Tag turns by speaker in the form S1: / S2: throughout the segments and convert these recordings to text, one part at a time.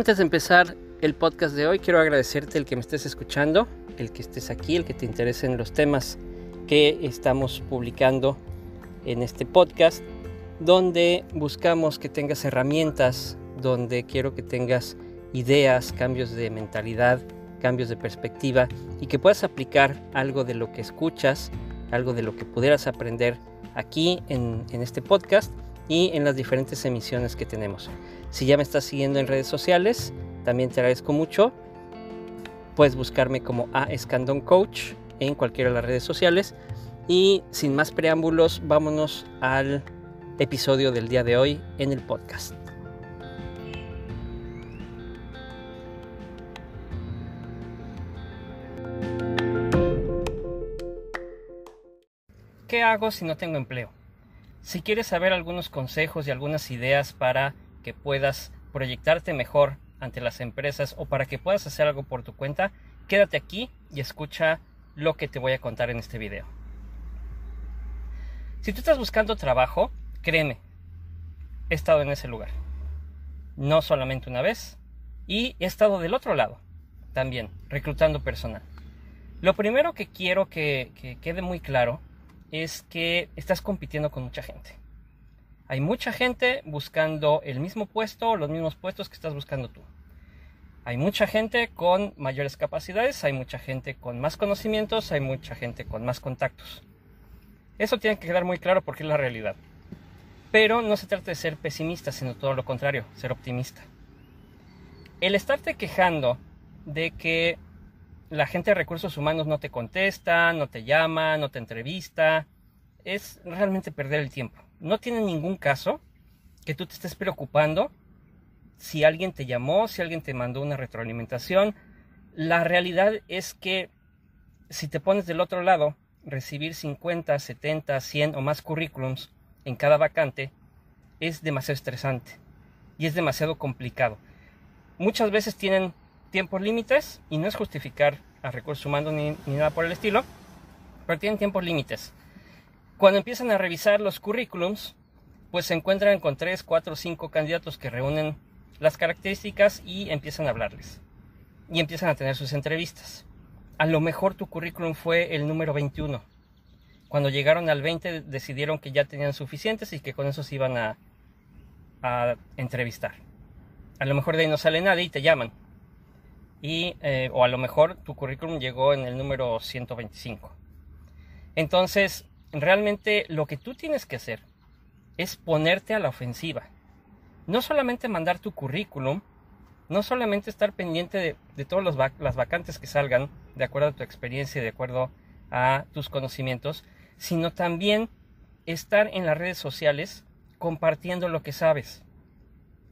S1: Antes de empezar el podcast de hoy, quiero agradecerte el que me estés escuchando, el que estés aquí, el que te interesen los temas que estamos publicando en este podcast, donde buscamos que tengas herramientas, donde quiero que tengas ideas, cambios de mentalidad, cambios de perspectiva y que puedas aplicar algo de lo que escuchas, algo de lo que pudieras aprender aquí en, en este podcast y en las diferentes emisiones que tenemos. Si ya me estás siguiendo en redes sociales, también te agradezco mucho. Puedes buscarme como A Escandón Coach en cualquiera de las redes sociales. Y sin más preámbulos, vámonos al episodio del día de hoy en el podcast. ¿Qué hago si no tengo empleo? Si quieres saber algunos consejos y algunas ideas para que puedas proyectarte mejor ante las empresas o para que puedas hacer algo por tu cuenta, quédate aquí y escucha lo que te voy a contar en este video. Si tú estás buscando trabajo, créeme, he estado en ese lugar. No solamente una vez, y he estado del otro lado también, reclutando personal. Lo primero que quiero que, que quede muy claro es que estás compitiendo con mucha gente. Hay mucha gente buscando el mismo puesto los mismos puestos que estás buscando tú. Hay mucha gente con mayores capacidades, hay mucha gente con más conocimientos, hay mucha gente con más contactos. Eso tiene que quedar muy claro porque es la realidad. Pero no se trata de ser pesimista, sino todo lo contrario, ser optimista. El estarte quejando de que la gente de recursos humanos no te contesta, no te llama, no te entrevista, es realmente perder el tiempo. No tiene ningún caso que tú te estés preocupando si alguien te llamó, si alguien te mandó una retroalimentación. La realidad es que si te pones del otro lado, recibir 50, 70, 100 o más currículums en cada vacante es demasiado estresante y es demasiado complicado. Muchas veces tienen tiempos límites y no es justificar a recursos humanos ni, ni nada por el estilo, pero tienen tiempos límites. Cuando empiezan a revisar los currículums, pues se encuentran con 3, 4, 5 candidatos que reúnen las características y empiezan a hablarles. Y empiezan a tener sus entrevistas. A lo mejor tu currículum fue el número 21. Cuando llegaron al 20 decidieron que ya tenían suficientes y que con eso se iban a, a entrevistar. A lo mejor de ahí no sale nada y te llaman y, eh, o a lo mejor tu currículum llegó en el número 125. Entonces, realmente lo que tú tienes que hacer es ponerte a la ofensiva. No solamente mandar tu currículum, no solamente estar pendiente de, de todas las vacantes que salgan, de acuerdo a tu experiencia y de acuerdo a tus conocimientos, sino también estar en las redes sociales compartiendo lo que sabes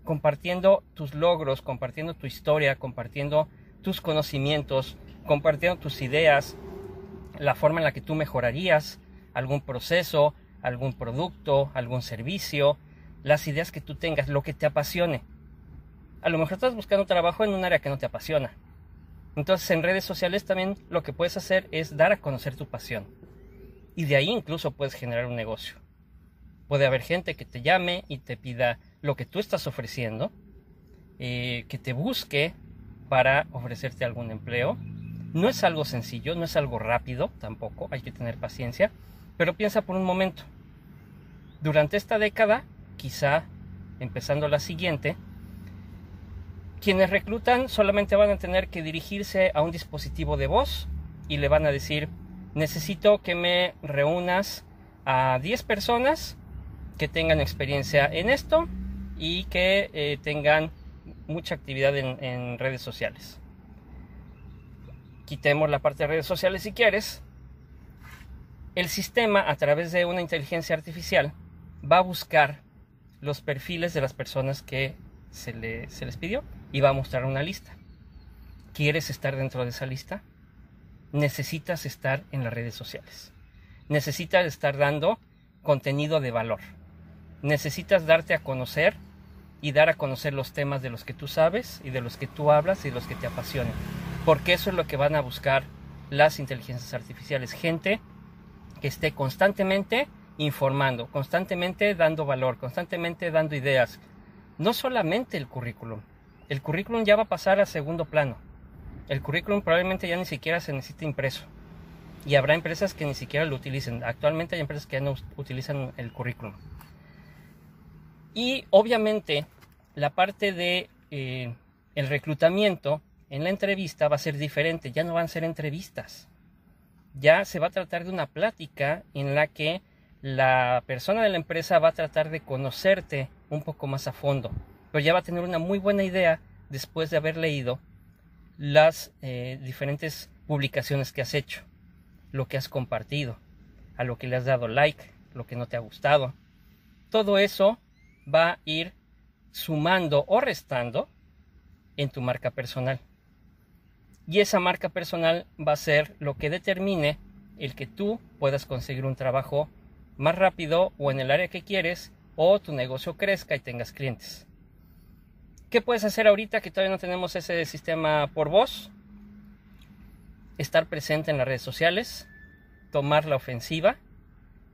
S1: compartiendo tus logros, compartiendo tu historia, compartiendo tus conocimientos, compartiendo tus ideas, la forma en la que tú mejorarías algún proceso, algún producto, algún servicio, las ideas que tú tengas, lo que te apasione. A lo mejor estás buscando trabajo en un área que no te apasiona. Entonces en redes sociales también lo que puedes hacer es dar a conocer tu pasión. Y de ahí incluso puedes generar un negocio. Puede haber gente que te llame y te pida lo que tú estás ofreciendo, eh, que te busque para ofrecerte algún empleo. No es algo sencillo, no es algo rápido tampoco, hay que tener paciencia, pero piensa por un momento. Durante esta década, quizá empezando la siguiente, quienes reclutan solamente van a tener que dirigirse a un dispositivo de voz y le van a decir, necesito que me reúnas a 10 personas que tengan experiencia en esto y que eh, tengan mucha actividad en, redes sociales. Quitemos la parte de redes sociales si quieres. El sistema, a través de una inteligencia artificial, va a buscar los perfiles de las personas que se, se les pidió y va a mostrar una lista. ¿Quieres estar dentro de esa lista? Necesitas estar en las redes sociales. Necesitas estar dando contenido de valor. Necesitas darte a conocer y dar a conocer los temas de los que tú sabes y de los que tú hablas y de los que te apasionan. Porque eso es lo que van a buscar las inteligencias artificiales. Gente que esté constantemente informando, constantemente dando valor, constantemente dando ideas. No solamente el currículum, El currículum ya va a pasar a segundo plano. El currículum probablemente ya ni siquiera se necesita impreso. Y habrá empresas que ni siquiera lo utilicen. Actualmente hay empresas que ya no utilizan el currículum. Y obviamente la parte de eh, el reclutamiento en la entrevista va a ser diferente. Ya no van a ser entrevistas. Ya se va a tratar de una plática en la que la persona de la empresa va a tratar de conocerte un poco más a fondo. Pero ya va a tener una muy buena idea después de haber leído las eh, diferentes publicaciones que has hecho, lo que has compartido, a lo que le has dado like, lo que no te ha gustado. Todo eso va a ir sumando o restando en tu marca personal. Y esa marca personal va a ser lo que determine el que tú puedas conseguir un trabajo más rápido o en el área que quieres o tu negocio crezca y tengas clientes. ¿Qué puedes hacer ahorita que todavía no tenemos ese sistema por voz? Estar presente en las redes sociales, tomar la ofensiva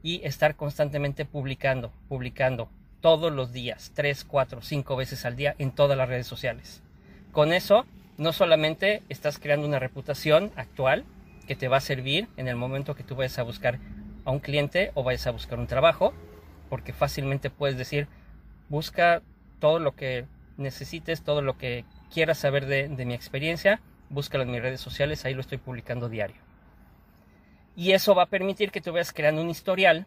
S1: y estar constantemente publicando, publicando todos los días, 3, 4, 5 veces al día en todas las redes sociales. Con eso, no solamente estás creando una reputación actual que te va a servir en el momento que tú vayas a buscar a un cliente o vayas a buscar un trabajo, porque fácilmente puedes decir, busca todo lo que necesites, todo lo que quieras saber de, mi experiencia, búscalo en mis redes sociales, ahí lo estoy publicando diario. Y eso va a permitir que tú vayas creando un historial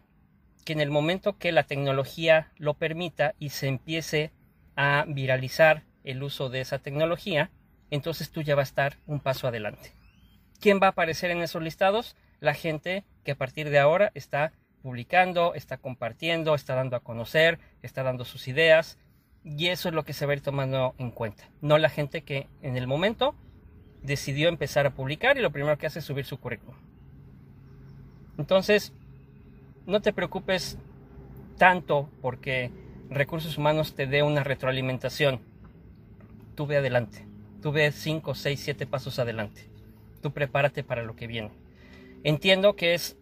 S1: que en el momento que la tecnología lo permita y se empiece a viralizar el uso de esa tecnología, entonces tú ya vas a estar un paso adelante. ¿Quién va a aparecer en esos listados? La gente que a partir de ahora está publicando, está compartiendo, está dando a conocer, está dando sus ideas, y eso es lo que se va a ir tomando en cuenta. No la gente que en el momento decidió empezar a publicar y lo primero que hace es subir su currículum. Entonces, no te preocupes tanto porque recursos humanos te dé una retroalimentación. Tú ve adelante. Tú ve 5, 6, 7 pasos adelante. Tú prepárate para lo que viene. Entiendo que es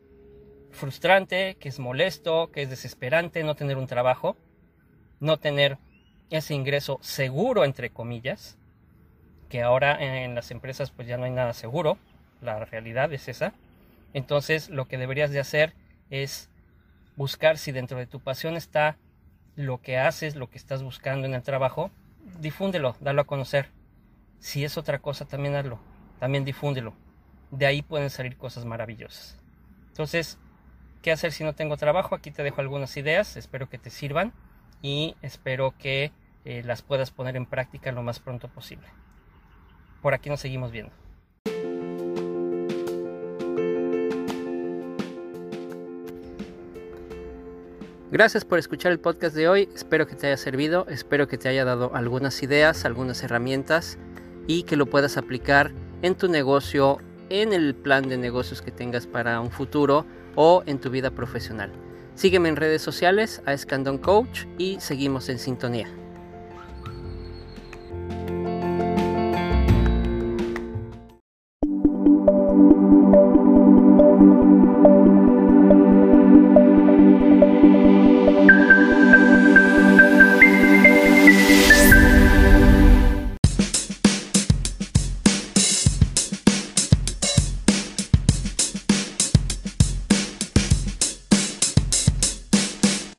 S1: frustrante, que es molesto, que es desesperante no tener un trabajo, no tener ese ingreso seguro, entre comillas, que ahora en las empresas pues ya no hay nada seguro, la realidad es esa. Entonces lo que deberías de hacer es buscar si dentro de tu pasión está lo que haces, lo que estás buscando en el trabajo, difúndelo, dalo a conocer. Si es otra cosa, también hazlo, también difúndelo. De ahí pueden salir cosas maravillosas. Entonces, ¿qué hacer si no tengo trabajo? Aquí te dejo algunas ideas, espero que te sirvan y espero que eh, las puedas poner en práctica lo más pronto posible. Por aquí nos seguimos viendo. Gracias por escuchar el podcast de hoy, espero que te haya servido, espero que te haya dado algunas ideas, algunas herramientas y que lo puedas aplicar en tu negocio, en el plan de negocios que tengas para un futuro o en tu vida profesional. Sígueme en redes sociales a Escandón Coach y seguimos en sintonía.